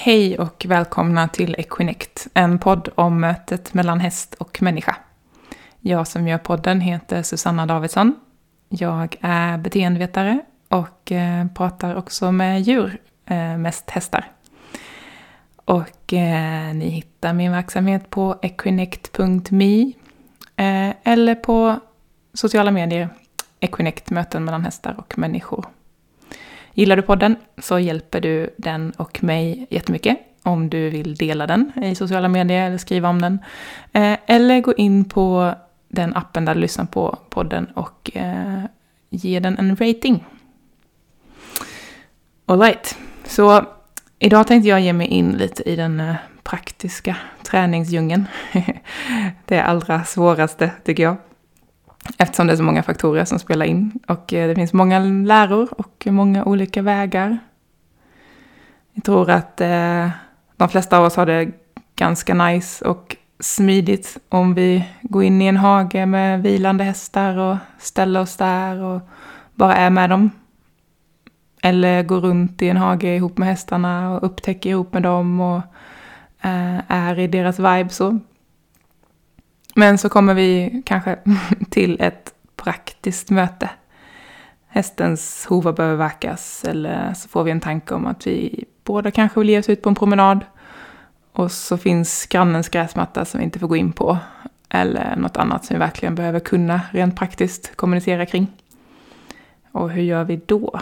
Hej och välkomna till Equinect, en podd om mötet mellan häst och människa. Jag som gör podden heter Susanna Davidsson. Jag är beteendevetare och eh, pratar också med djur, eh, mest hästar. Och eh, ni hittar min verksamhet på equinect.me eller på sociala medier, Equinect möten mellan hästar och människor. Gillar du podden så hjälper du den och mig jättemycket om du vill dela den i sociala medier eller skriva om den. Eh, eller gå in på den appen där du lyssnar på podden och eh, ge den en rating. Alright, så idag tänkte jag ge mig in lite i den eh, praktiska träningsdjungeln. det allra svåraste tycker jag. Eftersom det är så många faktorer som spelar in. Och eh, det finns många läror och många olika vägar. Jag tror att eh, de flesta av oss har det ganska nice och smidigt om vi går in i en hage med vilande hästar och ställer oss där och bara är med dem. Eller går runt i en hage ihop med hästarna och upptäcker ihop med dem och eh, är i deras vibe så. Men så kommer vi kanske till ett praktiskt möte. Hästens hovar behöver verkas eller så får vi en tanke om att vi båda kanske vill ge oss ut på en promenad. Och så finns grannens gräsmatta som vi inte får gå in på. Eller något annat som vi verkligen behöver kunna rent praktiskt kommunicera kring. Och hur gör vi då?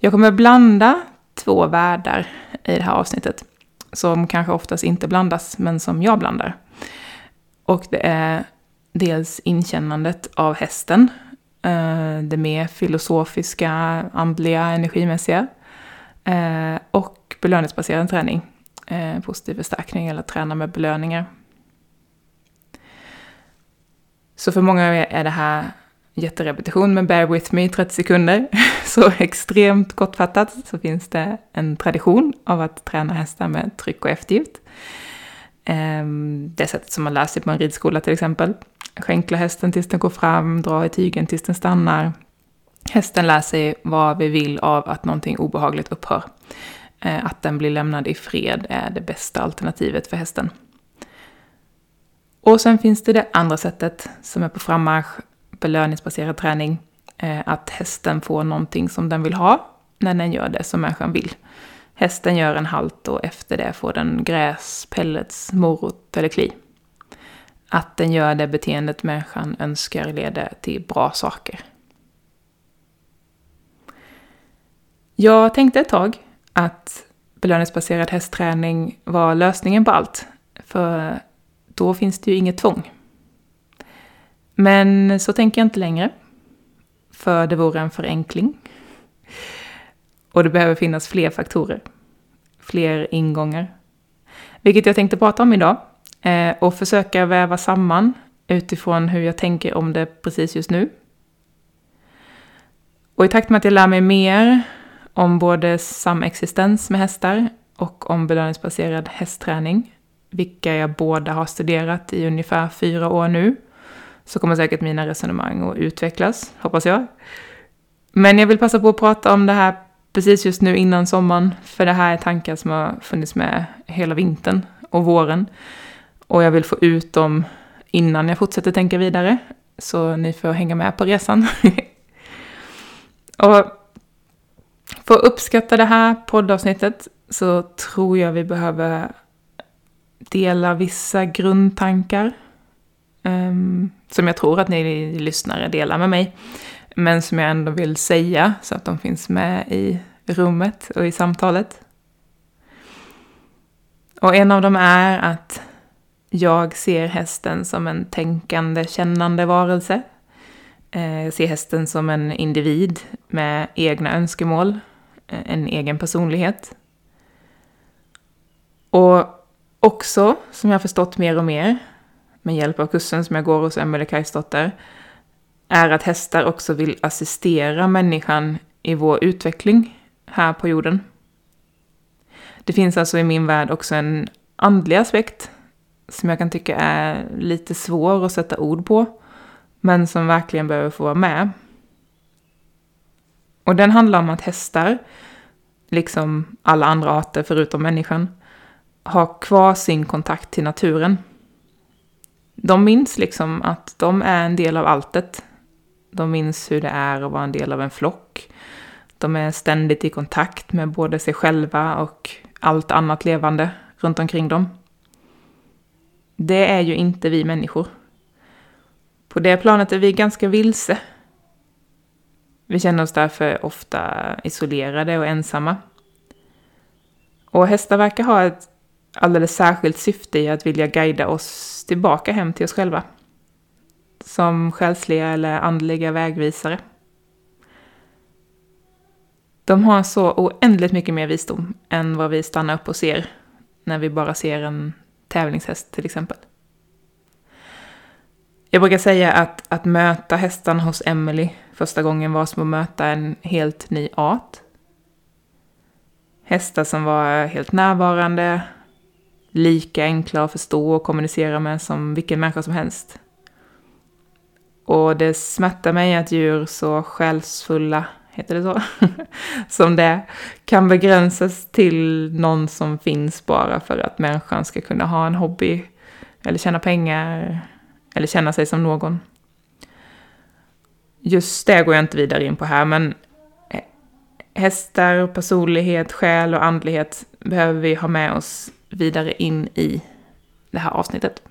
Jag kommer blanda två världar i det här avsnittet. Som kanske oftast inte blandas, men som jag blandar. Och det är dels inkännandet av hästen, eh, det mer filosofiska, andliga, energimässiga eh, och belöningsbaserad träning, eh, positiv förstärkning eller träna med belöningar. Så för många är det här jätterepetition, men bear with me 30 sekunder. Så extremt kortfattat så finns det en tradition av att träna hästar med tryck och eftergift. Ehm, det sättet som man lär sig på en ridskola till exempel. Skänkla hästen tills den går fram, dra i tygen tills den stannar. Hästen lär sig vad vi vill av att någonting obehagligt upphör. Ehm, att den blir lämnad i fred är det bästa alternativet för hästen. Och sen finns det det andra sättet som är på frammarsch, belöningsbaserad träning. Ehm, att hästen får någonting som den vill ha när den gör det som människan vill. Hästen gör en halt och efter det får den gräs, pellets, morot eller kli. Att den gör det beteendet människan önskar leder till bra saker. Jag tänkte ett tag att belöningsbaserad hästträning var lösningen på allt, för då finns det ju inget tvång. Men så tänker jag inte längre, för det vore en förenkling. Och det behöver finnas fler faktorer. Fler ingångar. Vilket jag tänkte prata om idag. Eh, och försöka väva samman utifrån hur jag tänker om det precis just nu. Och i takt med att jag lär mig mer om både samexistens med hästar och om belöningsbaserad hästträning, vilka jag båda har studerat i ungefär fyra år nu, så kommer säkert mina resonemang att utvecklas, hoppas jag. Men jag vill passa på att prata om det här precis just nu innan sommaren, för det här är tankar som har funnits med hela vintern och våren. Och jag vill få ut dem innan jag fortsätter tänka vidare, så ni får hänga med på resan. och för att uppskatta det här poddavsnittet så tror jag vi behöver dela vissa grundtankar um, som jag tror att ni lyssnare delar med mig men som jag ändå vill säga så att de finns med i rummet och i samtalet. Och en av dem är att jag ser hästen som en tänkande, kännande varelse. Eh, jag ser hästen som en individ med egna önskemål, eh, en egen personlighet. Och också, som jag har förstått mer och mer, med hjälp av kursen som jag går hos Emelie Kajsdotter, är att hästar också vill assistera människan i vår utveckling här på jorden. Det finns alltså i min värld också en andlig aspekt som jag kan tycka är lite svår att sätta ord på, men som verkligen behöver få vara med. Och den handlar om att hästar liksom alla andra arter förutom människan, har kvar sin kontakt till naturen. De minns liksom att de är en del av alltet. De minns hur det är att vara en del av en flock. De är ständigt i kontakt med både sig själva och allt annat levande runt omkring dem. Det är ju inte vi människor. På det planet är vi ganska vilse. Vi känner oss därför ofta isolerade och ensamma. Och hästar verkar ha ett alldeles särskilt syfte i att vilja guida oss tillbaka hem till oss själva. Som själsliga eller andliga vägvisare. De har så oändligt mycket mer visdom än vad vi stannar upp och ser när vi bara ser en tävlingshäst till exempel. Jag brukar säga att, att möta hästarna hos Emily första gången var som att möta en helt ny art. Hästar som var helt närvarande, lika enkla att förstå och kommunicera med som vilken människa som helst. Och det smärtar mig att djur så själsfulla, heter det så, som det kan begränsas till någon som finns bara för att människan ska kunna ha en hobby eller tjäna pengar eller känna sig som någon. Just det går jag inte vidare in på här, men eh, hästar, personlighet, själ och andlighet behöver vi ha med oss vidare in i det här avsnittet.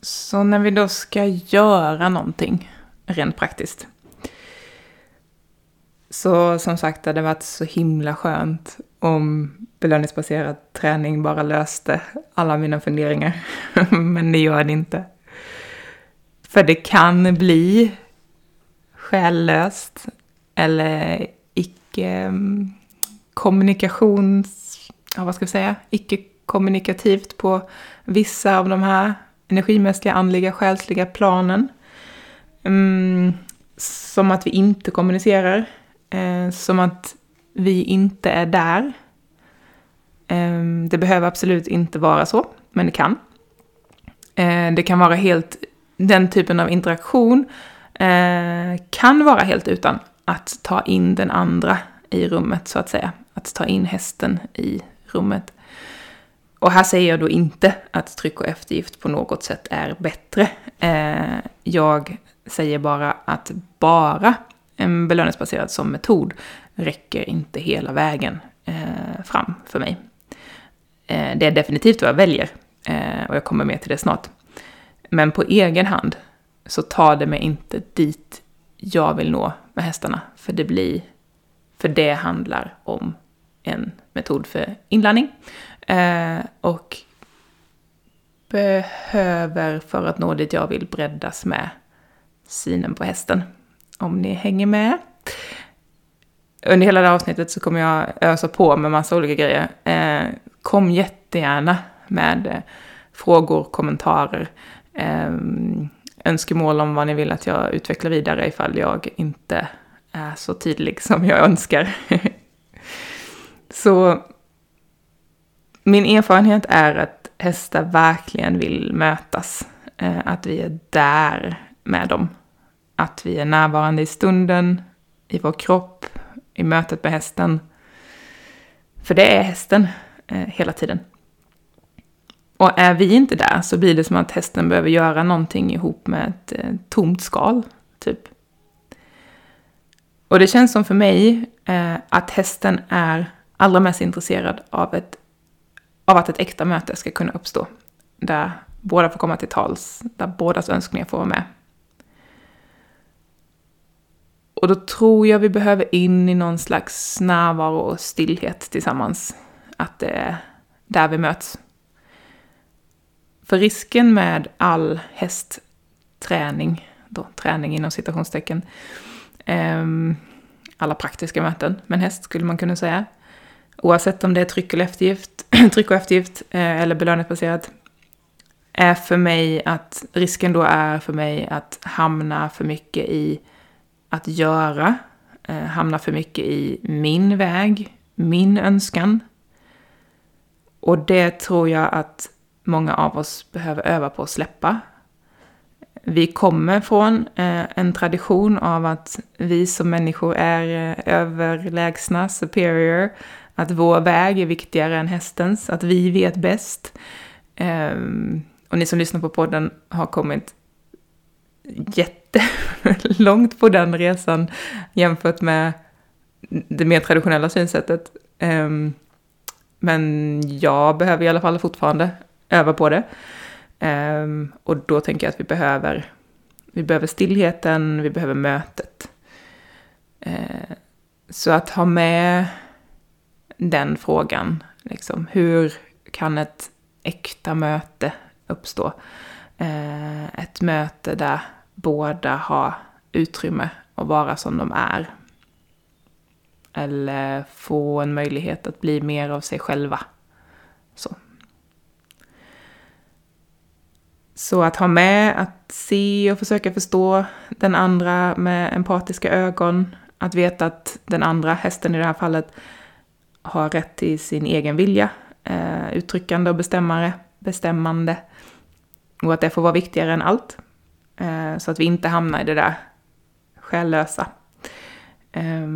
Så när vi då ska göra någonting rent praktiskt. Så som sagt det hade varit så himla skönt om belöningsbaserad träning bara löste alla mina funderingar. Men det gör det inte. För det kan bli själlöst eller icke mm, kommunikations... Ja, vad ska vi säga? Icke-kommunikativt på vissa av de här energimässiga, andliga, själsliga planen. Mm, som att vi inte kommunicerar. Eh, som att vi inte är där. Eh, det behöver absolut inte vara så, men det kan. Eh, det kan vara helt, den typen av interaktion eh, kan vara helt utan att ta in den andra i rummet, så att säga. Att ta in hästen i rummet. Och här säger jag då inte att tryck och eftergift på något sätt är bättre. Eh, jag säger bara att bara en belöningsbaserad som metod räcker inte hela vägen eh, fram för mig. Eh, det är definitivt vad jag väljer eh, och jag kommer mer till det snart. Men på egen hand så tar det mig inte dit jag vill nå med hästarna. För det blir, för det handlar om en metod för inlärning. Eh, och behöver för att nå dit jag vill breddas med synen på hästen. Om ni hänger med. Under hela det här avsnittet så kommer jag ösa på med massa olika grejer. Eh, kom jättegärna med eh, frågor, kommentarer, eh, önskemål om vad ni vill att jag utvecklar vidare ifall jag inte är så tydlig som jag önskar. så min erfarenhet är att hästar verkligen vill mötas. Eh, att vi är där med dem. Att vi är närvarande i stunden, i vår kropp, i mötet med hästen. För det är hästen eh, hela tiden. Och är vi inte där så blir det som att hästen behöver göra någonting ihop med ett eh, tomt skal, typ. Och det känns som för mig eh, att hästen är allra mest intresserad av, ett, av att ett äkta möte ska kunna uppstå. Där båda får komma till tals, där bådas önskningar får vara med. Och då tror jag vi behöver in i någon slags närvaro och stillhet tillsammans. Att det är där vi möts. För risken med all hästträning, då träning inom citationstecken, ehm, alla praktiska möten med en häst skulle man kunna säga, oavsett om det är tryck, eller eftergift, tryck och eftergift eh, eller belöningsbaserat, är för mig att risken då är för mig att hamna för mycket i att göra, eh, hamna för mycket i min väg, min önskan. Och det tror jag att många av oss behöver öva på att släppa. Vi kommer från eh, en tradition av att vi som människor är eh, överlägsna, superior, att vår väg är viktigare än hästens, att vi vet bäst. Ehm, och ni som lyssnar på podden har kommit jättelångt på den resan jämfört med det mer traditionella synsättet. Ehm, men jag behöver i alla fall fortfarande öva på det. Ehm, och då tänker jag att vi behöver, vi behöver stillheten, vi behöver mötet. Eh, så att ha med den frågan, liksom, hur kan ett äkta möte uppstå? Eh, ett möte där båda har utrymme att vara som de är. Eller få en möjlighet att bli mer av sig själva. Så. Så att ha med, att se och försöka förstå den andra med empatiska ögon. Att veta att den andra, hästen i det här fallet, har rätt till sin egen vilja. Eh, uttryckande och bestämmare, bestämmande. Och att det får vara viktigare än allt. Eh, så att vi inte hamnar i det där själlösa. Eh,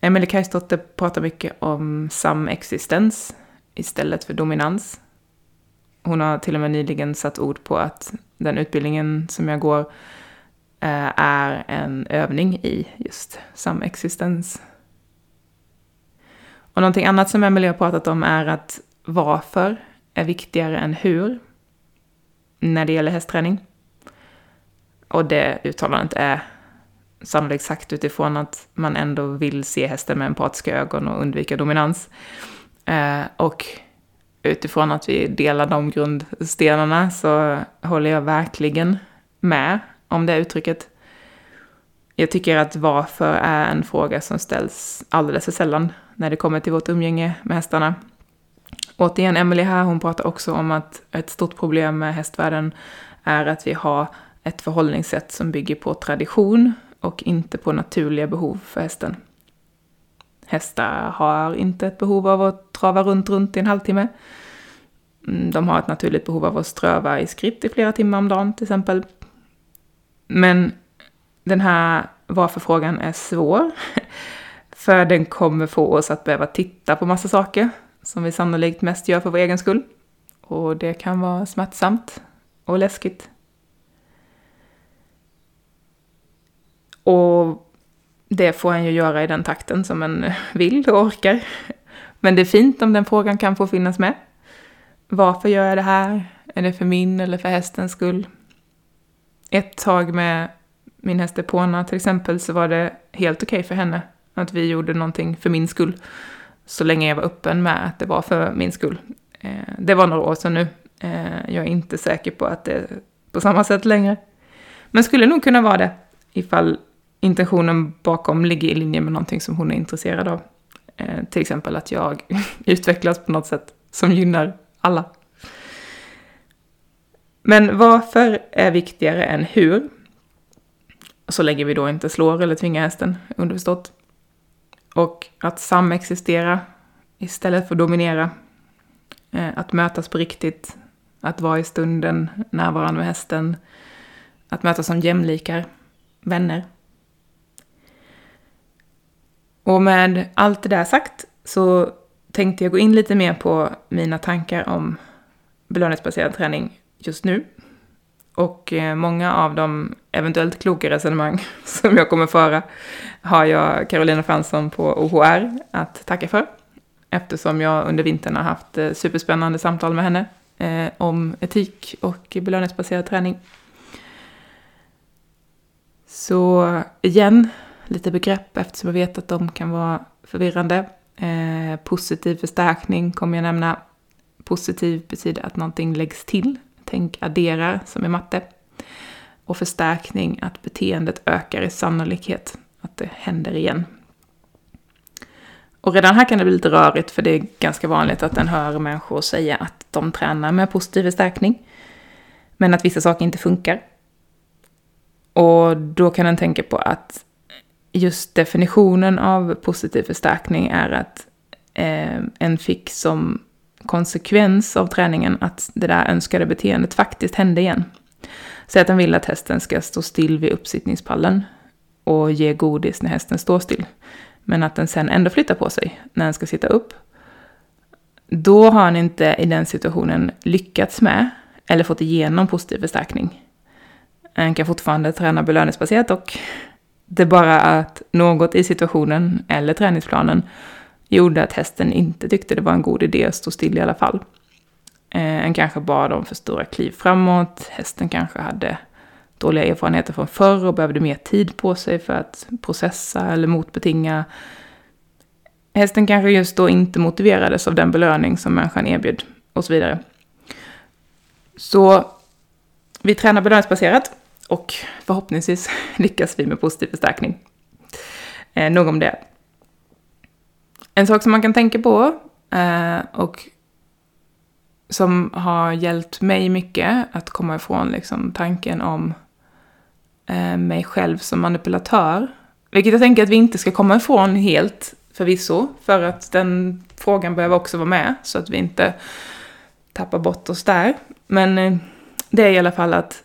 Emelie Kajsdotter pratar mycket om samexistens istället för dominans. Hon har till och med nyligen satt ord på att den utbildningen som jag går eh, är en övning i just samexistens. Och någonting annat som Emelie har pratat om är att varför är viktigare än hur när det gäller hästträning. Och det uttalandet är sannolikt sagt utifrån att man ändå vill se hästen med empatiska ögon och undvika dominans. Eh, och utifrån att vi delar de grundstenarna så håller jag verkligen med om det uttrycket. Jag tycker att varför är en fråga som ställs alldeles för sällan när det kommer till vårt umgänge med hästarna. Återigen, Emelie här, hon pratar också om att ett stort problem med hästvärlden är att vi har ett förhållningssätt som bygger på tradition och inte på naturliga behov för hästen. Hästar har inte ett behov av att trava runt, runt i en halvtimme. Mm, de har ett naturligt behov av att ströva i skritt i flera timmar om dagen till exempel. Men den här varför-frågan är svår. För den kommer få oss att behöva titta på massa saker som vi sannolikt mest gör för vår egen skull. Och det kan vara smärtsamt och läskigt. Och det får en ju göra i den takten som en vill och orkar. Men det är fint om den frågan kan få finnas med. Varför gör jag det här? Är det för min eller för hästens skull? Ett tag med min häst Epona till exempel så var det helt okej okay för henne att vi gjorde någonting för min skull. Så länge jag var öppen med att det var för min skull. Eh, det var några år sedan nu. Eh, jag är inte säker på att det är på samma sätt längre. Men skulle nog kunna vara det ifall intentionen bakom ligger i linje med någonting som hon är intresserad av. Eh, till exempel att jag utvecklas på något sätt som gynnar alla. Men varför är viktigare än hur? Så länge vi då inte slår eller tvingar hästen, underförstått. Och att samexistera istället för dominera. Eh, att mötas på riktigt. Att vara i stunden, närvarande med hästen. Att mötas som jämlikar, vänner. Och med allt det där sagt så tänkte jag gå in lite mer på mina tankar om belöningsbaserad träning just nu. Och eh, många av de eventuellt kloka resonemang som jag kommer föra har jag Carolina Fransson på OHR att tacka för. Eftersom jag under vintern har haft eh, superspännande samtal med henne eh, om etik och belöningsbaserad träning. Så igen, lite begrepp eftersom jag vet att de kan vara förvirrande. Eh, positiv förstärkning kommer jag nämna. Positiv betyder att någonting läggs till. Tänk addera som i matte. Och förstärkning, att beteendet ökar i sannolikhet att det händer igen. Och redan här kan det bli lite rörigt för det är ganska vanligt att en hör människor säga att de tränar med positiv förstärkning. Men att vissa saker inte funkar. Och då kan en tänka på att just definitionen av positiv förstärkning är att eh, en fick som konsekvens av träningen att det där önskade beteendet faktiskt hände igen. Säg att den vill att hästen ska stå still vid uppsittningspallen och ge godis när hästen står still. Men att den sen ändå flyttar på sig när den ska sitta upp. Då har han inte i den situationen lyckats med eller fått igenom positiv förstärkning. Han kan fortfarande träna belöningsbaserat och det är bara att något i situationen eller träningsplanen gjorde att hästen inte tyckte det var en god idé att stå still i alla fall. Eh, en kanske bad om för stora kliv framåt, hästen kanske hade dåliga erfarenheter från förr och behövde mer tid på sig för att processa eller motbetinga. Hästen kanske just då inte motiverades av den belöning som människan erbjöd och så vidare. Så vi tränar belöningsbaserat och förhoppningsvis lyckas vi med positiv förstärkning. Eh, nog om det. En sak som man kan tänka på eh, och som har hjälpt mig mycket att komma ifrån liksom, tanken om eh, mig själv som manipulatör. Vilket jag tänker att vi inte ska komma ifrån helt förvisso, för att den frågan behöver också vara med så att vi inte tappar bort oss där. Men eh, det är i alla fall att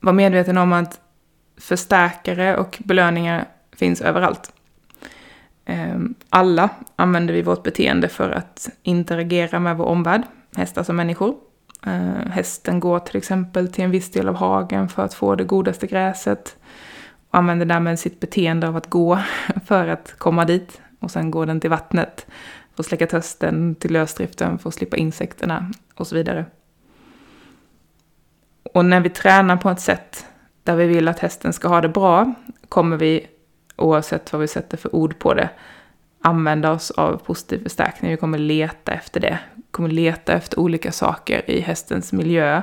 vara medveten om att förstärkare och belöningar finns överallt. Ehm, alla använder vi vårt beteende för att interagera med vår omvärld, hästar som människor. Ehm, hästen går till exempel till en viss del av hagen för att få det godaste gräset och använder därmed sitt beteende av att gå för att komma dit. Och sen går den till vattnet för att släcka törsten, till lösdriften för att slippa insekterna och så vidare. Och när vi tränar på ett sätt där vi vill att hästen ska ha det bra kommer vi, oavsett vad vi sätter för ord på det, använda oss av positiv förstärkning. Vi kommer leta efter det. Vi kommer leta efter olika saker i hästens miljö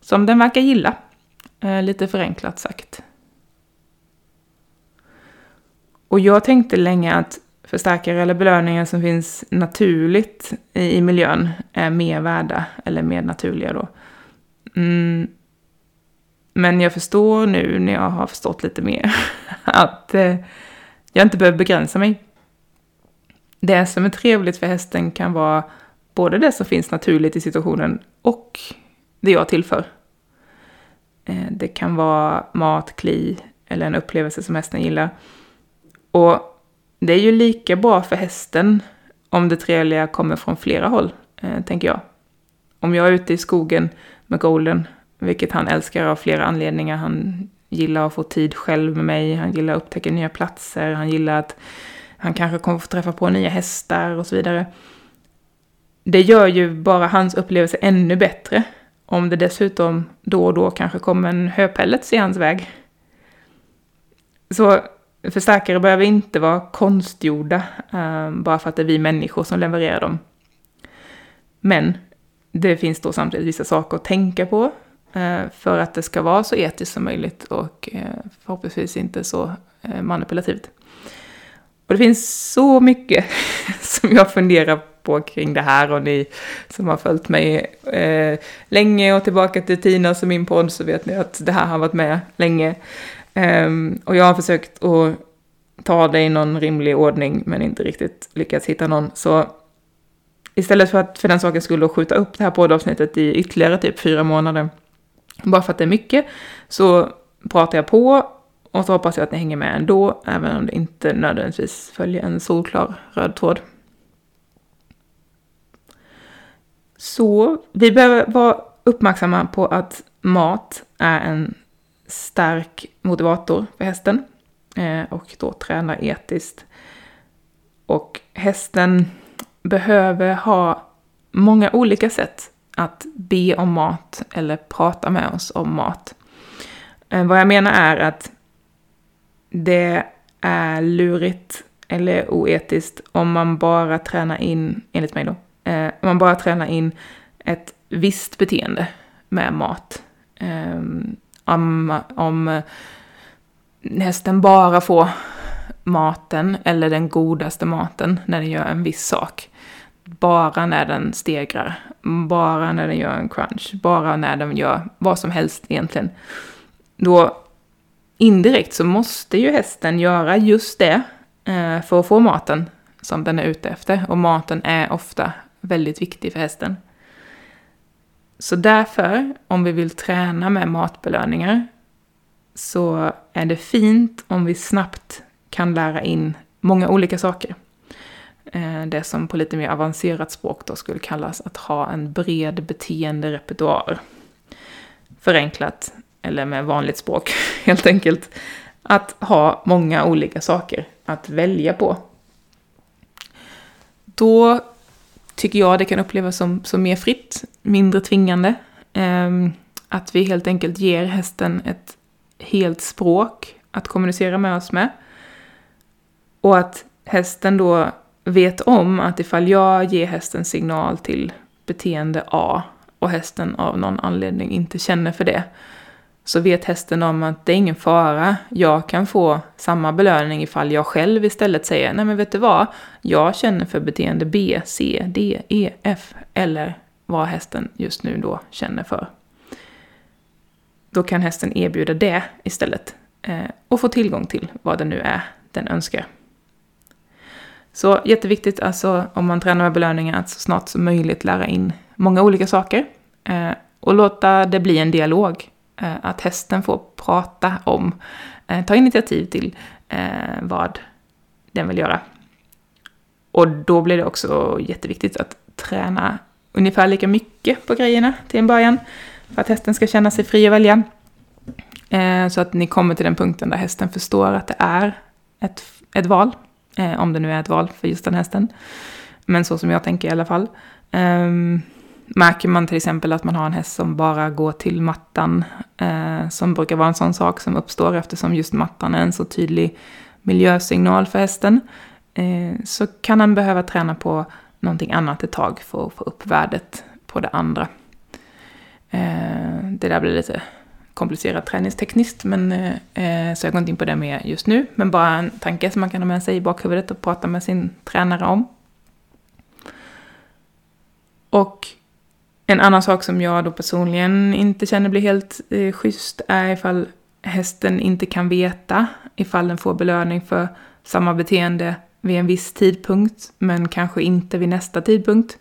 som den verkar gilla. Eh, lite förenklat sagt. Och jag tänkte länge att förstärkare eller belöningar som finns naturligt i miljön är mer värda, eller mer naturliga då. Mm, men jag förstår nu när jag har förstått lite mer att eh, jag inte behöver begränsa mig. Det som är trevligt för hästen kan vara både det som finns naturligt i situationen och det jag tillför. Eh, det kan vara mat, kli eller en upplevelse som hästen gillar. Och det är ju lika bra för hästen om det trevliga kommer från flera håll, eh, tänker jag. Om jag är ute i skogen med Golden vilket han älskar av flera anledningar. Han gillar att få tid själv med mig, han gillar att upptäcka nya platser, han gillar att han kanske kommer få träffa på nya hästar och så vidare. Det gör ju bara hans upplevelse ännu bättre om det dessutom då och då kanske kommer en höpellets i hans väg. Så förstärkare behöver inte vara konstgjorda eh, bara för att det är vi människor som levererar dem. Men det finns då samtidigt vissa saker att tänka på Eh, för att det ska vara så etiskt som möjligt och eh, förhoppningsvis inte så eh, manipulativt. Och det finns så mycket som jag funderar på kring det här och ni som har följt mig eh, länge och tillbaka till Tina som min podd så vet ni att det här har varit med länge. Um, och jag har försökt att ta det i någon rimlig ordning men inte riktigt lyckats hitta någon. Så istället för att för den saken skulle skjuta upp det här poddavsnittet i ytterligare typ fyra månader bara för att det är mycket så pratar jag på och så hoppas jag att ni hänger med ändå, även om det inte nödvändigtvis följer en solklar röd tråd. Så vi behöver vara uppmärksamma på att mat är en stark motivator för hästen eh, och då träna etiskt. Och hästen behöver ha många olika sätt att be om mat eller prata med oss om mat. Eh, vad jag menar är att det är lurigt eller oetiskt om man bara tränar in, enligt mig då, eh, om man bara tränar in ett visst beteende med mat. Ehm, om, om hästen bara får maten eller den godaste maten när den gör en viss sak bara när den stegrar, bara när den gör en crunch, bara när den gör vad som helst egentligen. Då indirekt så måste ju hästen göra just det eh, för att få maten som den är ute efter. Och maten är ofta väldigt viktig för hästen. Så därför, om vi vill träna med matbelöningar, så är det fint om vi snabbt kan lära in många olika saker. Eh, det som på lite mer avancerat språk då skulle kallas att ha en bred beteenderepertoar. Förenklat, eller med vanligt språk helt enkelt, att ha många olika saker att välja på. Då tycker jag det kan upplevas som, som mer fritt, mindre tvingande. Ehm, att vi helt enkelt ger hästen ett helt språk att kommunicera med oss med. Och att hästen då vet om att ifall jag ger hästen signal till beteende A och hästen av någon anledning inte känner för det, så vet hästen om att det är ingen fara. Jag kan få samma belöning ifall jag själv istället säger, nej men vet du vad, jag känner för beteende B, C, D, E, F, eller vad hästen just nu då känner för. Då kan hästen erbjuda det istället eh, och få tillgång till vad det nu är den önskar. Så jätteviktigt alltså om man tränar med belöningar att så snart som möjligt lära in många olika saker eh, och låta det bli en dialog. Eh, att hästen får prata om, eh, ta initiativ till eh, vad den vill göra. Och då blir det också jätteviktigt att träna ungefär lika mycket på grejerna till en början för att hästen ska känna sig fri att välja. Eh, så att ni kommer till den punkten där hästen förstår att det är ett, ett val Eh, om det nu är ett val för just den hästen. Men så som jag tänker i alla fall. Ehm, märker man till exempel att man har en häst som bara går till mattan, eh, som brukar vara en sån sak som uppstår eftersom just mattan är en så tydlig miljösignal för hästen, eh, så kan han behöva träna på någonting annat ett tag för att få upp värdet på det andra. Eh, det där blir lite komplicerat träningstekniskt, men, eh, så jag går inte in på det mer just nu. Men bara en tanke som man kan ha med sig i bakhuvudet och prata med sin tränare om. Och en annan sak som jag då personligen inte känner blir helt eh, schysst är ifall hästen inte kan veta ifall den får belöning för samma beteende vid en viss tidpunkt, men kanske inte vid nästa tidpunkt.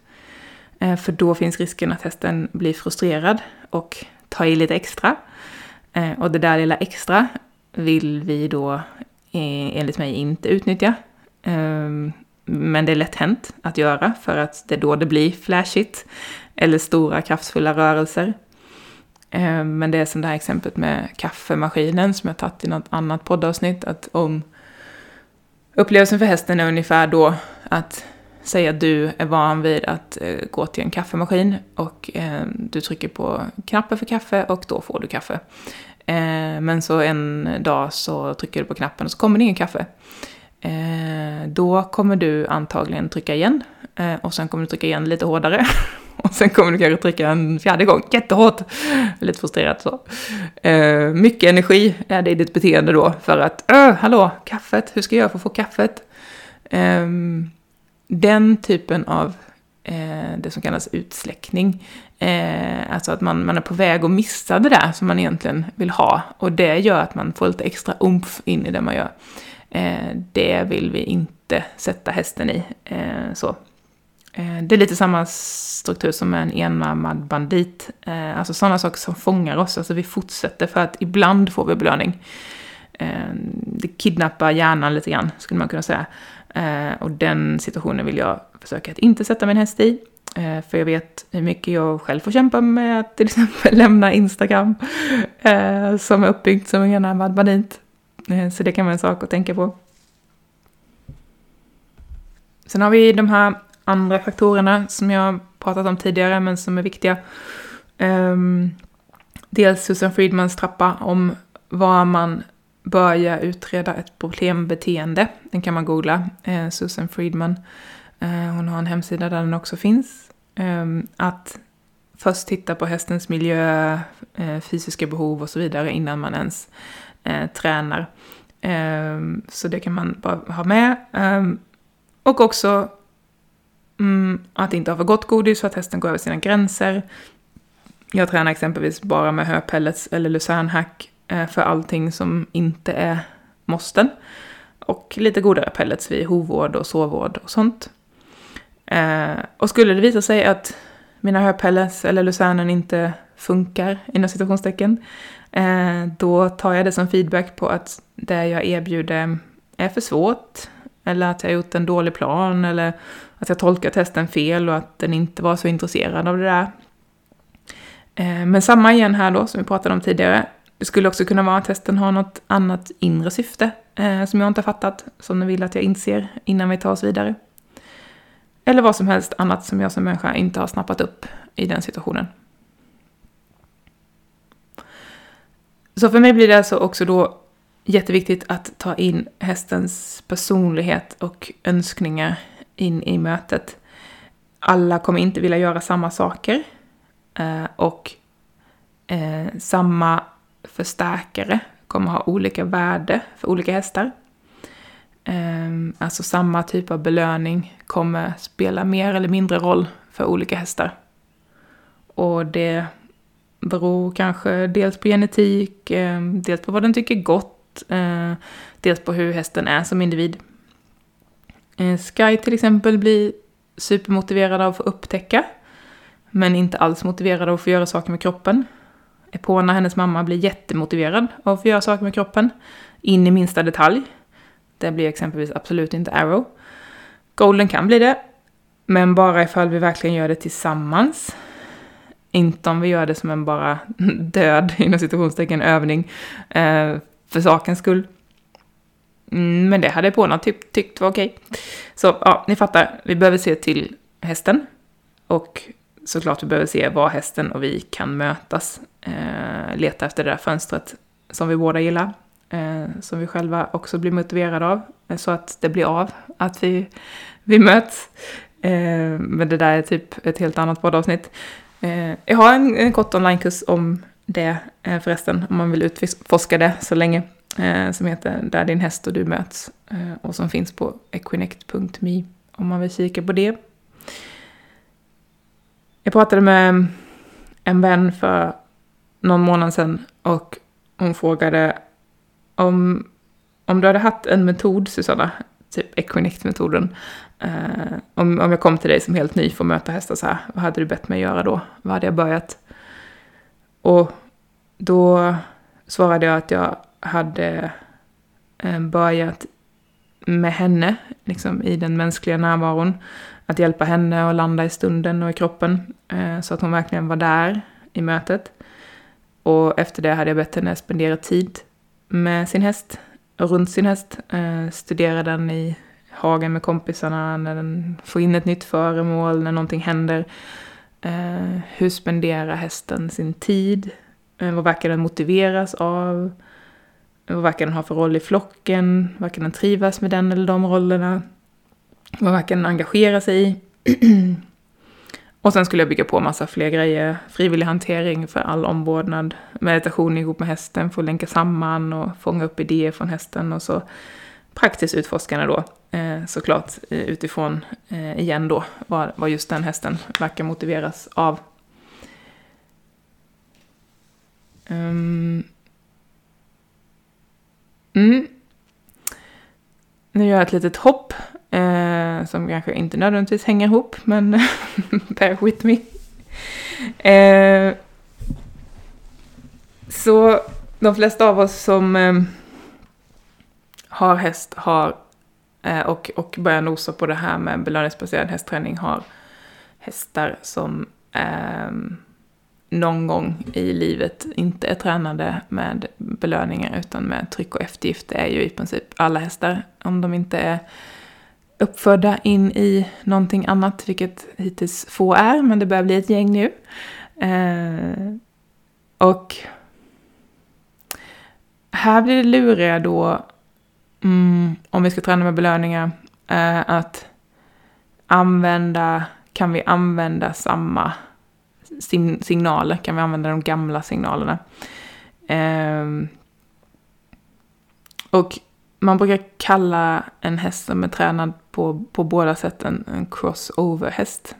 Eh, för då finns risken att hästen blir frustrerad och tar i lite extra. Eh, och det där lilla extra vill vi då eh, enligt mig inte utnyttja. Ehm, men det är lätt hänt att göra för att det är då det blir flashigt eller stora kraftfulla rörelser. Ehm, men det är som det här exemplet med kaffemaskinen som jag tagit i något annat poddavsnitt, att om upplevelsen för hästen är ungefär då att säga att du är van vid att eh, gå till en kaffemaskin och eh, du trycker på knappen för kaffe och då får du kaffe. Eh, men så en dag så trycker du på knappen och så kommer det ingen kaffe. Då kommer du antagligen trycka igen och sen kommer du trycka igen lite hårdare. och sen kommer du kanske trycka en fjärde gång jättehårt. Lite frustrerat så. Mycket energi är det i ditt beteende då för att, öh, hallå, kaffet, hur ska jag göra för att få kaffet? Ehm, den typen av eh, det som kallas utsläckning, eh, alltså att man, man är på väg att missa det där som man egentligen vill ha, och det gör att man får lite extra umf in i det man gör. Eh, det vill vi inte sätta hästen i. Eh, så. Eh, det är lite samma struktur som en enarmad bandit, eh, alltså sådana saker som fångar oss, alltså vi fortsätter för att ibland får vi belöning. Eh, det kidnappar hjärnan lite grann, skulle man kunna säga. Eh, och den situationen vill jag försöka att inte sätta min häst i. Eh, för jag vet hur mycket jag själv får kämpa med att till exempel lämna Instagram eh, som är uppbyggt som en enarmad bandit. Eh, så det kan vara en sak att tänka på. Sen har vi de här andra faktorerna som jag pratat om tidigare men som är viktiga. Um, dels Susan Friedmans trappa om vad man börja utreda ett problembeteende. Den kan man googla, eh, Susan Friedman. Eh, hon har en hemsida där den också finns. Eh, att först titta på hästens miljö, eh, fysiska behov och så vidare innan man ens eh, tränar. Ehm, så det kan man bara ha med. Ehm, och också mm, att inte ha för gott godis så att hästen går över sina gränser. Jag tränar exempelvis bara med höpellets eller lucernhack Eh, för allting som inte är måsten. Och lite godare pellets vid hovvård och sovvård och sånt. Eh, och skulle det visa sig att mina hörpellets eller lucernen inte funkar, inom situationstecken, eh, då tar jag det som feedback på att det jag erbjuder är för svårt, eller att jag har gjort en dålig plan, eller att jag tolkar testen fel och att den inte var så intresserad av det där. Men samma igen här då, som vi pratade om tidigare. Det skulle också kunna vara att hästen har något annat inre syfte eh, som jag inte har fattat, som den vill att jag inser innan vi tar oss vidare. Eller vad som helst annat som jag som människa inte har snappat upp i den situationen. Så för mig blir det alltså också då jätteviktigt att ta in hästens personlighet och önskningar in i mötet. Alla kommer inte vilja göra samma saker eh, och eh, samma förstärkare kommer ha olika värde för olika hästar. Ehm, alltså samma typ av belöning kommer spela mer eller mindre roll för olika hästar. Och det beror kanske dels på genetik, ehm, dels på vad den tycker gott, eh, dels på hur hästen är som individ. Eh, Sky till exempel blir supermotiverad av att få upptäcka, men inte alls motiverad av att få göra saker med kroppen. Epona, hennes mamma, blir jättemotiverad av att få göra saker med kroppen, in i minsta detalj. Det blir exempelvis absolut inte Arrow. Golden kan bli det, men bara ifall vi verkligen gör det tillsammans. Inte om vi gör det som en bara död, inom situationstecken, övning eh, för sakens skull. Mm, men det hade Epona typ, tyckt var okej. Så ja, ni fattar, vi behöver se till hästen. Och såklart vi behöver se var hästen och vi kan mötas. Eh, leta efter det där fönstret som vi båda gillar. Eh, som vi själva också blir motiverade av. Eh, så att det blir av, att vi, vi möts. Eh, men det där är typ ett helt annat poddavsnitt. Eh, jag har en, en kort onlinekurs om det eh, förresten, om man vill utforska det så länge. Eh, som heter Där din häst och du möts. Eh, och som finns på equinect.me om man vill kika på det. Jag pratade med en vän för någon månad sedan och hon frågade om, om du hade haft en metod, Susanna, typ Equinect-metoden, eh, om, om jag kom till dig som helt ny för att möta hästar så här, vad hade du bett mig göra då? Vad hade jag börjat? Och då svarade jag att jag hade eh, börjat med henne, liksom i den mänskliga närvaron. Att hjälpa henne att landa i stunden och i kroppen, eh, så att hon verkligen var där i mötet. Och efter det hade jag bett henne spendera tid med sin häst, runt sin häst, eh, studera den i hagen med kompisarna, när den får in ett nytt föremål, när någonting händer. Eh, hur spenderar hästen sin tid? Vad verkar den motiveras av? Vad verkar den ha för roll i flocken? Verkar den trivas med den eller de rollerna? Vad man kan engagera sig i? Och sen skulle jag bygga på massa fler grejer. Frivillig hantering för all omvårdnad. Meditation ihop med hästen, få länka samman och fånga upp idéer från hästen. Och så praktiskt utforskande då, eh, såklart eh, utifrån, eh, igen då, vad, vad just den hästen verkar motiveras av. Um. Mm. Nu gör jag ett litet hopp Eh, som kanske inte nödvändigtvis hänger ihop, men bear with me. Eh, så de flesta av oss som eh, har häst har, eh, och, och börjar nosa på det här med belöningsbaserad hästträning har hästar som eh, någon gång i livet inte är tränade med belöningar utan med tryck och eftergift. Det är ju i princip alla hästar, om de inte är uppfödda in i någonting annat, vilket hittills få är, men det börjar bli ett gäng nu. Eh, och här blir det luriga då, mm, om vi ska träna med belöningar, eh, att använda, kan vi använda samma sin signaler? Kan vi använda de gamla signalerna? Eh, och man brukar kalla en häst som är tränad på, på båda sätten en crossover-häst.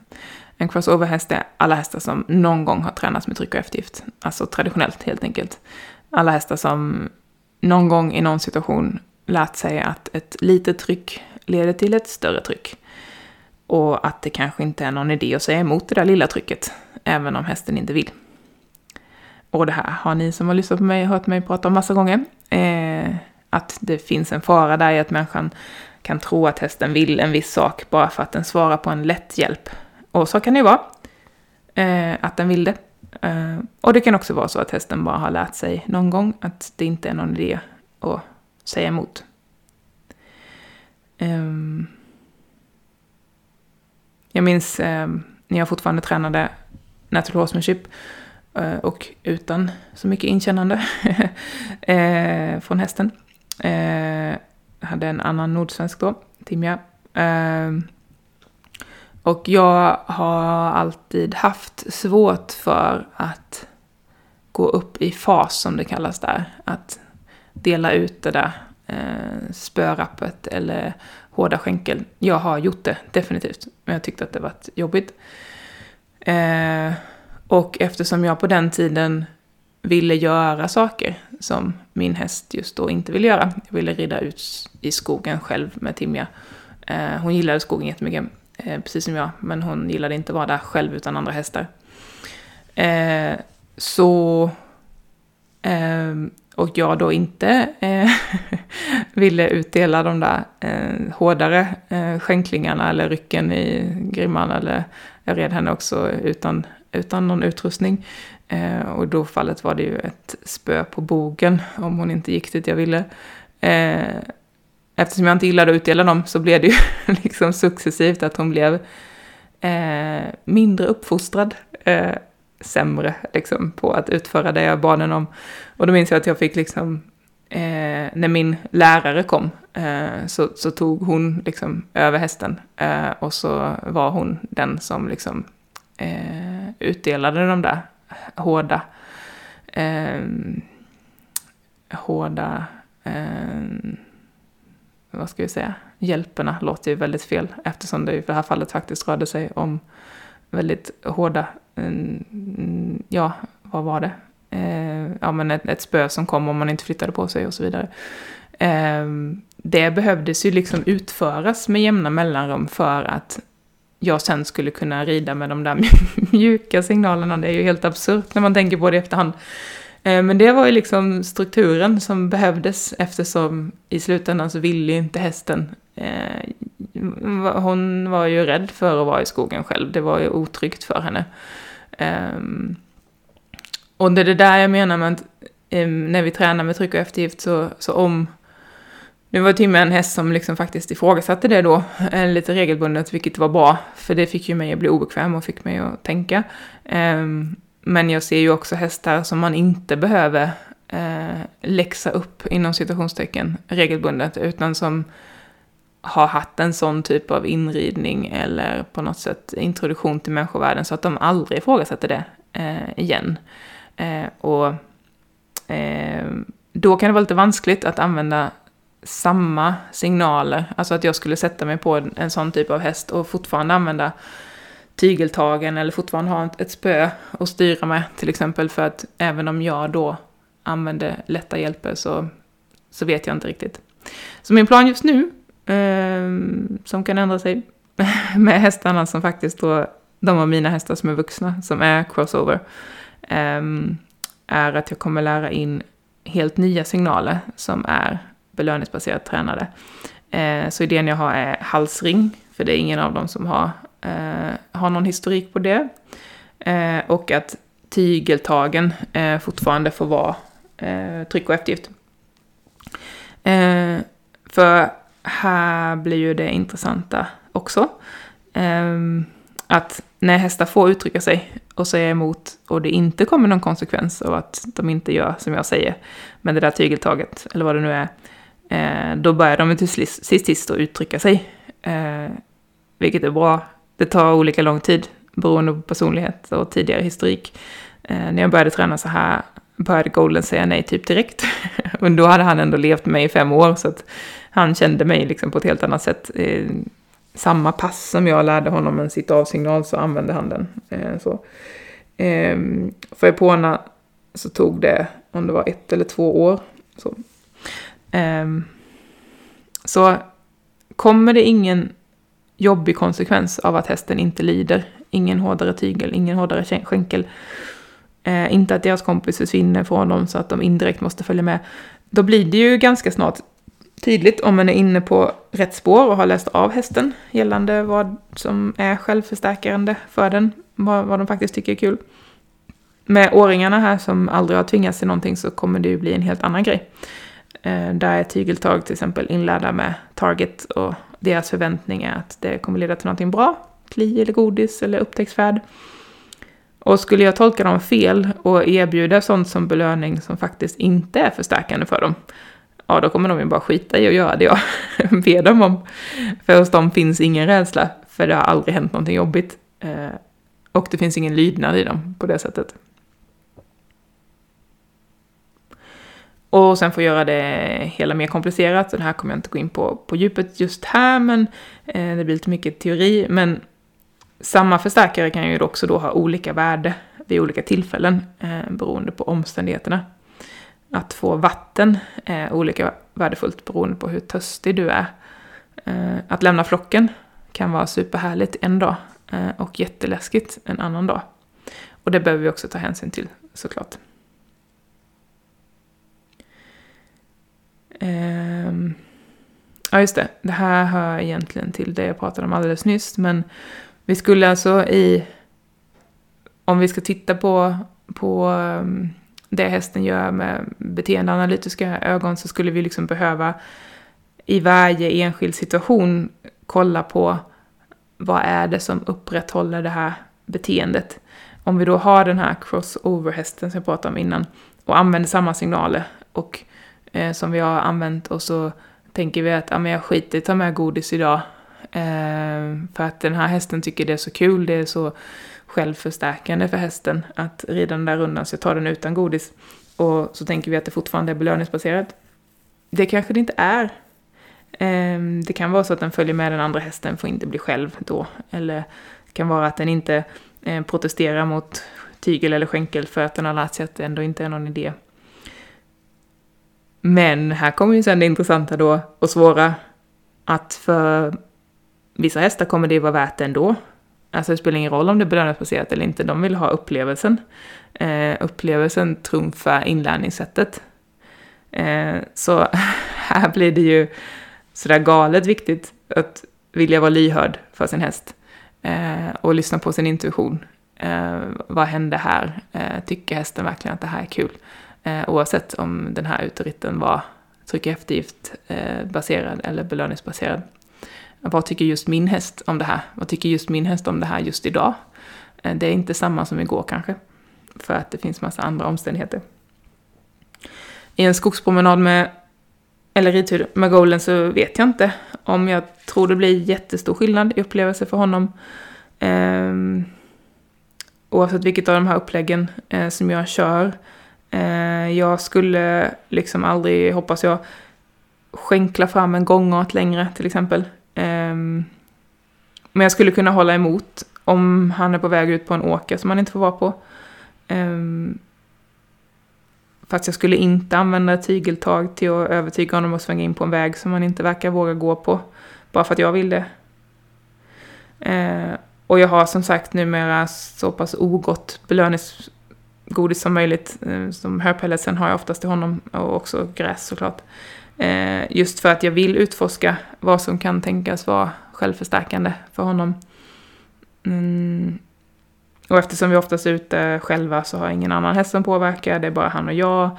En crossover-häst är alla hästar som någon gång har tränats med tryck och eftergift. Alltså traditionellt helt enkelt. Alla hästar som någon gång i någon situation lärt sig att ett litet tryck leder till ett större tryck. Och att det kanske inte är någon idé att säga emot det där lilla trycket, även om hästen inte vill. Och det här har ni som har lyssnat på mig hört mig prata om massa gånger. Eh, att det finns en fara där i att människan kan tro att hästen vill en viss sak bara för att den svarar på en lätt hjälp. Och så kan det ju vara, eh, att den vill det. Eh, och det kan också vara så att hästen bara har lärt sig någon gång att det inte är någon idé att säga emot. Eh, jag minns eh, när jag fortfarande tränade natural horsemanship eh, och utan så mycket inkännande eh, från hästen. Eh, hade en annan nordsvensk då, Timja. Eh, och jag har alltid haft svårt för att gå upp i fas som det kallas där. Att dela ut det där eh, spörappet eller hårda skänkel. Jag har gjort det, definitivt. Men jag tyckte att det var jobbigt. Eh, och eftersom jag på den tiden ville göra saker som min häst just då inte ville göra. Jag ville rida ut i skogen själv med Timja. Eh, hon gillade skogen jättemycket, eh, precis som jag. Men hon gillade inte att vara där själv utan andra hästar. Eh, så ehm, och jag då inte ville utdela de där hårdare skänklingarna eller rycken i grimman eller jag red henne också utan, utan någon utrustning. Eh, och då fallet var det ju ett spö på bogen om hon inte gick dit jag ville. Eh, eftersom jag inte gillade att utdela dem så blev det ju liksom successivt att hon blev eh, mindre uppfostrad eh, sämre liksom, på att utföra det jag bad henne om. Och då minns jag att jag fick liksom, eh, när min lärare kom, eh, så, så, tog hon liksom över hästen. Eh, och så var hon den som liksom eh, utdelade de där hårda, eh, hårda, eh, vad ska vi säga, hjälperna låter ju väldigt fel eftersom det i det här fallet faktiskt rörde sig om väldigt hårda, eh, ja, vad var det? Eh, ja, men ett, ett spö som kom om man inte flyttade på sig och så vidare. Eh, det behövdes ju liksom utföras med jämna mellanrum för att jag sen skulle kunna rida med de där mjuka signalerna. Det är ju helt absurt när man tänker på det i efterhand. Eh, men det var ju liksom strukturen som behövdes eftersom i slutändan så ville ju inte hästen eh, hon var ju rädd för att vara i skogen själv. Det var ju otryggt för henne. Ehm, och det är det där jag menar med att ehm, när vi tränar med tryck och eftergift så, så om... Nu var Timme en häst som liksom faktiskt ifrågasatte det då, eh, lite regelbundet, vilket var bra. För det fick ju mig att bli obekväm och fick mig att tänka. Ehm, men jag ser ju också hästar som man inte behöver eh, läxa upp inom citationstecken regelbundet, utan som har haft en sån typ av inridning eller på något sätt introduktion till människovärlden så att de aldrig ifrågasätter det eh, igen. Och då kan det vara lite vanskligt att använda samma signaler, alltså att jag skulle sätta mig på en sån typ av häst och fortfarande använda tygeltagen eller fortfarande ha ett spö och styra med till exempel för att även om jag då använder lätta hjälper så, så vet jag inte riktigt. Så min plan just nu eh, som kan ändra sig med hästarna som faktiskt då, de av mina hästar som är vuxna, som är crossover, eh, är att jag kommer lära in helt nya signaler som är belöningsbaserat tränade. Eh, så idén jag har är halsring, för det är ingen av dem som har, eh, har någon historik på det. Eh, och att tygeltagen eh, fortfarande får vara eh, tryck och eftergift. Eh, för här blir ju det intressanta också. Att när hästar får uttrycka sig och säga emot och det inte kommer någon konsekvens av att de inte gör som jag säger med det där tygeltaget, eller vad det nu är, eh, då börjar de till sist, sist att uttrycka sig. Eh, vilket är bra. Det tar olika lång tid beroende på personlighet och tidigare historik. Eh, när jag började träna så här började Golden säga nej typ direkt. Men då hade han ändå levt med mig i fem år så att han kände mig liksom på ett helt annat sätt. Eh, samma pass som jag lärde honom en sitt av-signal så använde han den. Eh, så. Eh, för Epona så tog det, om det var ett eller två år. Så, Ehm, så kommer det ingen jobbig konsekvens av att hästen inte lider. Ingen hårdare tygel, ingen hårdare skänkel. Ehm, inte att deras kompis försvinner från dem så att de indirekt måste följa med. Då blir det ju ganska snart tydligt om man är inne på rätt spår och har läst av hästen gällande vad som är självförstärkande för den, vad, vad de faktiskt tycker är kul. Med åringarna här som aldrig har tvingats till någonting så kommer det ju bli en helt annan grej. Eh, där är tygeltag till exempel inlärda med target och deras förväntning är att det kommer leda till någonting bra, kli eller godis eller upptäcktsfärd. Och skulle jag tolka dem fel och erbjuda sånt som belöning som faktiskt inte är förstärkande för dem, ja då kommer de ju bara skita i att göra det jag ber dem om. För hos dem finns ingen rädsla, för det har aldrig hänt någonting jobbigt. Eh, och det finns ingen lydnad i dem på det sättet. Och sen får göra det hela mer komplicerat, så det här kommer jag inte gå in på på djupet just här, men eh, det blir lite mycket teori. Men samma förstärkare kan ju också då ha olika värde vid olika tillfällen, eh, beroende på omständigheterna. Att få vatten är olika värdefullt beroende på hur törstig du är. Eh, att lämna flocken kan vara superhärligt en dag eh, och jätteläskigt en annan dag. Och det behöver vi också ta hänsyn till såklart. Ehm, ja, just det. Det här hör egentligen till det jag pratade om alldeles nyss, men vi skulle alltså i... Om vi ska titta på, på ehm, det hästen gör med beteendeanalytiska ögon så skulle vi liksom behöva i varje enskild situation kolla på vad är det som upprätthåller det här beteendet. Om vi då har den här crossover-hästen som jag pratade om innan och använder samma signaler och eh, som vi har använt och så tänker vi att ja, men jag skiter i att ta med godis idag eh, för att den här hästen tycker det är så kul, det är så självförstärkande för hästen att rida den där rundan, så jag tar den utan godis. Och så tänker vi att det fortfarande är belöningsbaserat. Det kanske det inte är. Ehm, det kan vara så att den följer med den andra hästen, får inte bli själv då. Eller det kan vara att den inte eh, protesterar mot tygel eller skänkel för att den har lärt sig att det ändå inte är någon idé. Men här kommer ju sen det intressanta då och svåra att för vissa hästar kommer det vara värt det ändå. Alltså det spelar ingen roll om det är belöningsbaserat eller inte, de vill ha upplevelsen. Eh, upplevelsen trumfar inlärningssättet. Eh, så här blir det ju sådär galet viktigt att vilja vara lyhörd för sin häst. Eh, och lyssna på sin intuition. Eh, vad händer här? Eh, tycker hästen verkligen att det här är kul? Eh, oavsett om den här uteritten var tryck eftergift eh, baserad eller belöningsbaserad. Vad tycker just min häst om det här? Vad tycker just min häst om det här just idag? Eh, det är inte samma som igår kanske, för att det finns massa andra omständigheter. I en skogspromenad med, eller ridtur med Golden så vet jag inte om jag tror det blir jättestor skillnad i upplevelse för honom. Eh, oavsett vilket av de här uppläggen eh, som jag kör. Eh, jag skulle liksom aldrig, hoppas jag, skänkla fram en gångart längre till exempel. Ehm, men jag skulle kunna hålla emot om han är på väg ut på en åker som han inte får vara på. Ehm, fast jag skulle inte använda ett tygeltag till att övertyga honom att svänga in på en väg som han inte verkar våga gå på. Bara för att jag vill det. Eh, och jag har som sagt numera så pass ogott godis som möjligt. Eh, som höpelletsen har jag oftast till honom och också gräs såklart. Eh, just för att jag vill utforska vad som kan tänkas vara självförstärkande för honom. Mm. Och eftersom vi oftast är ute själva så har ingen annan häst som påverkar, det är bara han och jag.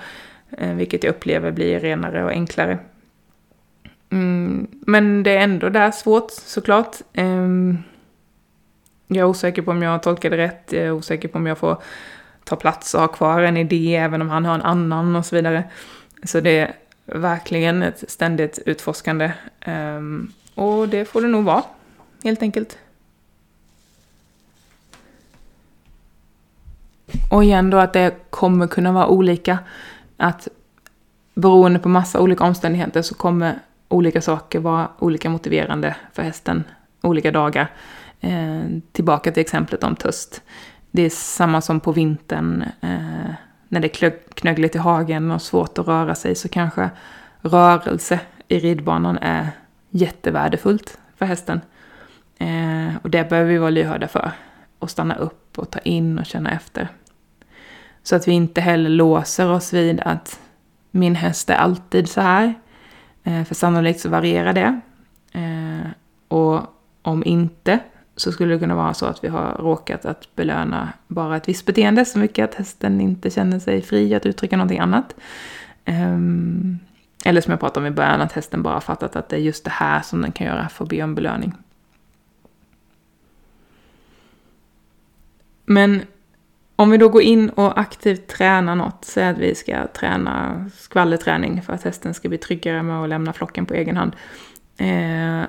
Eh, vilket jag upplever blir renare och enklare. Mm. Men det är ändå där svårt såklart. Ehm, jag är osäker på om jag tolkar det rätt, jag är osäker på om jag får ta plats och ha kvar en idé även om han har en annan och så vidare. Så det är verkligen ett ständigt utforskande. Um, och det får det nog vara, helt enkelt. Och igen då att det kommer kunna vara olika. Att beroende på massa olika omständigheter så kommer olika saker vara olika motiverande för hästen olika dagar. Eh, tillbaka till exemplet om töst. Det är samma som på vintern. Eh, när det är knöggligt i hagen och svårt att röra sig så kanske rörelse i ridbanan är jättevärdefullt för hästen. Eh, och det behöver vi vara lyhörda för. Och stanna upp och ta in och känna efter. Så att vi inte heller låser oss vid att min häst är alltid så här. Eh, för sannolikt så varierar det. Eh, och om inte så skulle det kunna vara så att vi har råkat att belöna bara ett visst beteende så mycket att hästen inte känner sig fri att uttrycka någonting annat. Um, eller som jag pratade om i början, att hästen bara fattat att det är just det här som den kan göra för att be om belöning. Men om vi då går in och aktivt tränar något, säg att vi ska träna skvallerträning för att hästen ska bli tryggare med att lämna flocken på egen hand. Eh,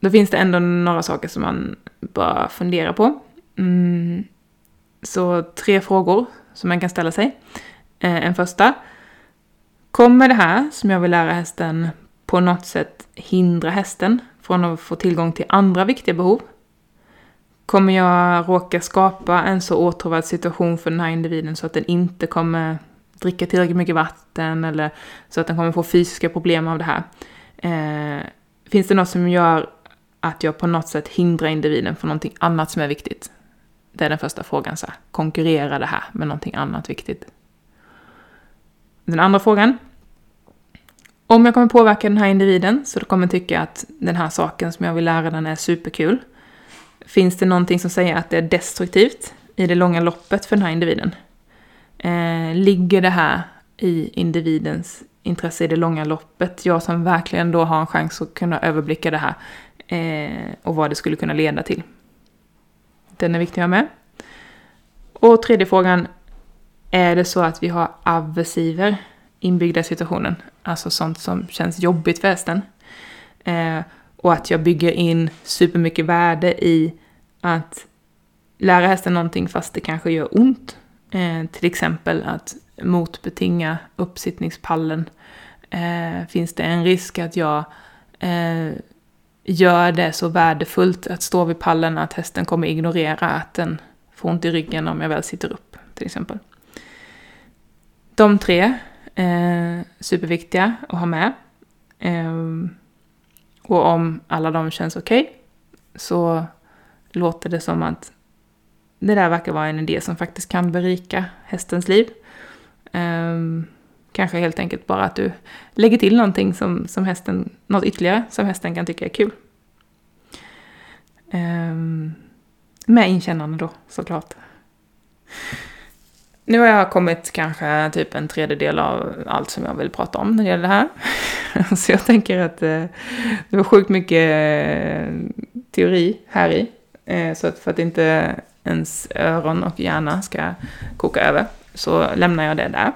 då finns det ändå några saker som man bör fundera på. Mm, så tre frågor som man kan ställa sig. Eh, en första. Kommer det här som jag vill lära hästen på något sätt hindra hästen från att få tillgång till andra viktiga behov? Kommer jag råka skapa en så åtråvärd situation för den här individen så att den inte kommer dricka tillräckligt mycket vatten eller så att den kommer få fysiska problem av det här? Eh, finns det något som gör att jag på något sätt hindrar individen från någonting annat som är viktigt? Det är den första frågan. Så här. Konkurrera det här med någonting annat viktigt? Den andra frågan. Om jag kommer påverka den här individen så du kommer tycka att den här saken som jag vill lära den är superkul. Finns det någonting som säger att det är destruktivt i det långa loppet för den här individen? Eh, ligger det här i individens intresse i det långa loppet? Jag som verkligen då har en chans att kunna överblicka det här eh, och vad det skulle kunna leda till. Den är viktig att ha med. Och tredje frågan, är det så att vi har aversiver inbyggda i situationen? Alltså sånt som känns jobbigt för hästen. Eh, och att jag bygger in supermycket värde i att lära hästen någonting fast det kanske gör ont. Eh, till exempel att motbetinga uppsittningspallen. Eh, finns det en risk att jag eh, gör det så värdefullt att stå vid pallen att hästen kommer ignorera att den får ont i ryggen om jag väl sitter upp, till exempel. De tre, eh, superviktiga att ha med. Eh, och om alla de känns okej okay, så låter det som att det där verkar vara en idé som faktiskt kan berika hästens liv. Eh, kanske helt enkelt bara att du lägger till någonting som, som hästen, något ytterligare som hästen kan tycka är kul. Um, med inkännande då, såklart. Nu har jag kommit kanske typ en tredjedel av allt som jag vill prata om när det gäller det här. Så jag tänker att eh, det var sjukt mycket eh, teori här i. Eh, så att för att inte ens öron och hjärna ska koka över så lämnar jag det där.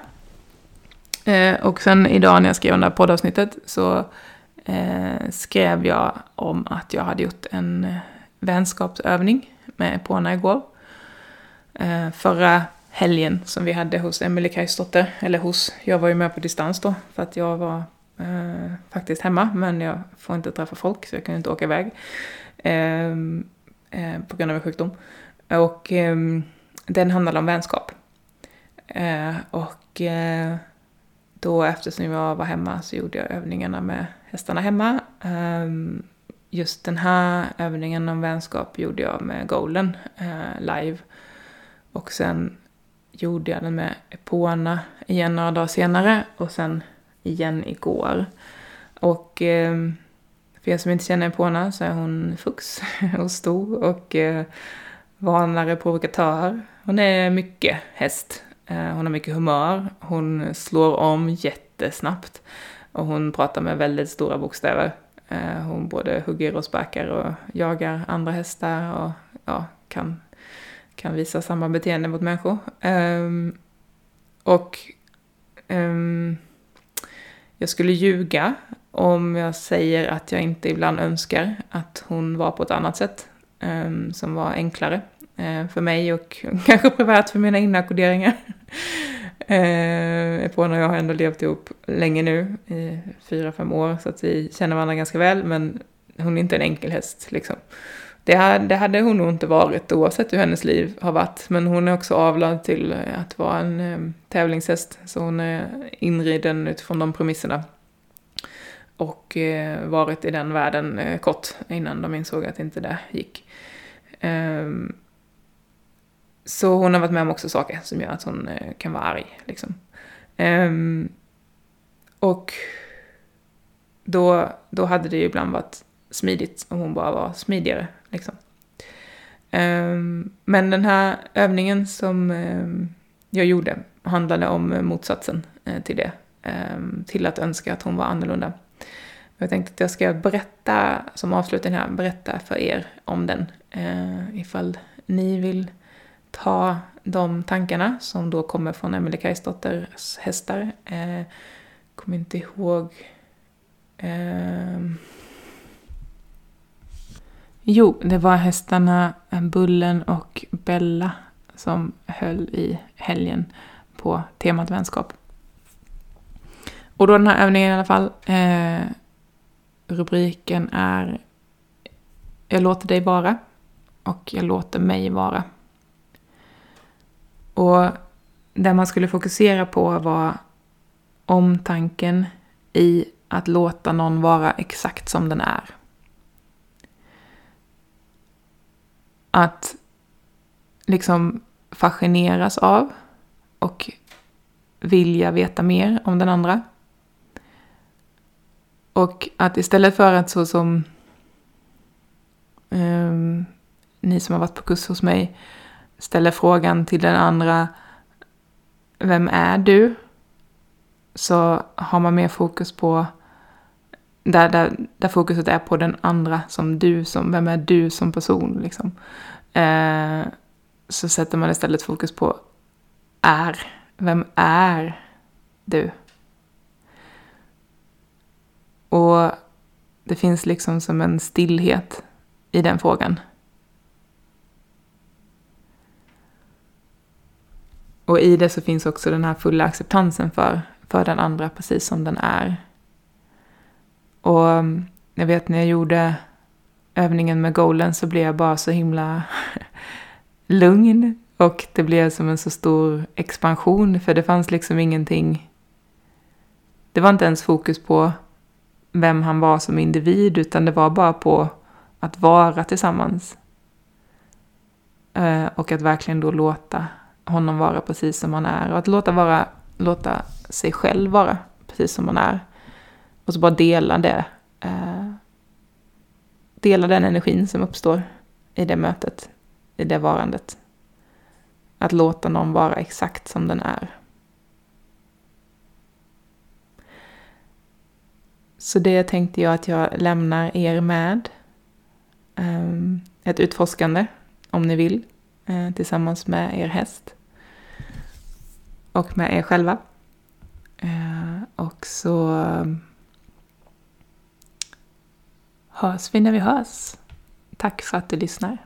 Eh, och sen idag när jag skrev det här poddavsnittet så eh, skrev jag om att jag hade gjort en eh, vänskapsövning med Epona igår. Förra helgen som vi hade hos Emelie Kajsdotter, eller hos, jag var ju med på distans då för att jag var eh, faktiskt hemma men jag får inte träffa folk så jag kunde inte åka iväg eh, på grund av en sjukdom. Och den handlade om vänskap. Eh, och då eftersom jag var hemma så gjorde jag övningarna med hästarna hemma. Ehm, just den här övningen om vänskap gjorde jag med Golden eh, live. Och sen gjorde jag den med Epona igen några dagar senare och sen igen igår. Och ehm, för er som inte känner Epona så är hon fux och stor och eh, vanare provokatör. Hon är mycket häst. Eh, hon har mycket humör. Hon slår om jättesnabbt. Och hon pratar med väldigt stora bokstäver. Eh, hon både hugger och sparkar och jagar andra hästar och ja, kan kan visa samma beteende mot människor. Um, och um, jag skulle ljuga om jag säger att jag inte ibland önskar att hon var på ett annat sätt um, som var enklare Eh, för mig och kanske privat för mina inackorderingar. Uh, eh, på när jag har ändå levt ihop länge nu, i fyra, fem år, så att vi känner varandra ganska väl, men hon är inte en enkel häst liksom. Det, det hade hon nog inte varit oavsett hur hennes liv har varit. Men hon är också avlad till att vara en eh, tävlingshäst. Så hon är inriden utifrån de premisserna. och eh, varit i den världen eh, kort innan de insåg att inte det gick. Um, så hon har varit med om också saker som gör att hon eh, kan vara arg. Liksom. Um, och då, då hade det ju ibland varit smidigt om hon bara var smidigare. Liksom. Um, men den här övningen som um, jag gjorde handlade om eh, motsatsen uh, till det. till att önska att hon var annorlunda. Jag tänkte att jag ska berätta, som avslutning här, berätta för er om den. Uh, ifall ni vill ta de tankarna som då kommer från Emelie Kajsdotters hästar. Eh, kommer inte ihåg... Eh, jo, det var hästarna eh, Bullen och Bella som höll i helgen på temat vänskap. Och då den här övningen i alla fall. Eh, rubriken är Jag låter dig vara och jag låter mig vara. Och det man skulle fokusera på var omtanken i att låta någon vara exakt som den är. Att liksom fascineras av och vilja veta mer om den andra. Och att istället för att så som um, ni som har varit på kurs hos mig ställer frågan till den andra Vem är du? Så har man mer fokus på där, där, där fokuset är på den andra som du, som vem är du som person liksom. Eh, så sätter man istället fokus på är. Vem är du? Och det finns liksom som en stillhet i den frågan. Och i det så finns också den här fulla acceptansen för, för den andra precis som den är. Och mm, jag vet när jag gjorde övningen med golden så blev jag bara så himla lugn. Och det blev som en så stor expansion för det fanns liksom ingenting. Det var inte ens fokus på vem han var som individ utan det var bara på att vara tillsammans. Eh, och att verkligen då låta honom vara precis som han är och att låta, vara, låta sig själv vara precis som man är. Och så bara dela det. Eh, dela den energin som uppstår i det mötet, i det varandet. Att låta någon vara exakt som den är. Så det tänkte jag att jag lämnar er med. Ehm, ett utforskande, om ni vill. Eh, tillsammans med er häst. Och med er själva. Eh, och så hörs vi när vi hörs. Tack för att du lyssnar.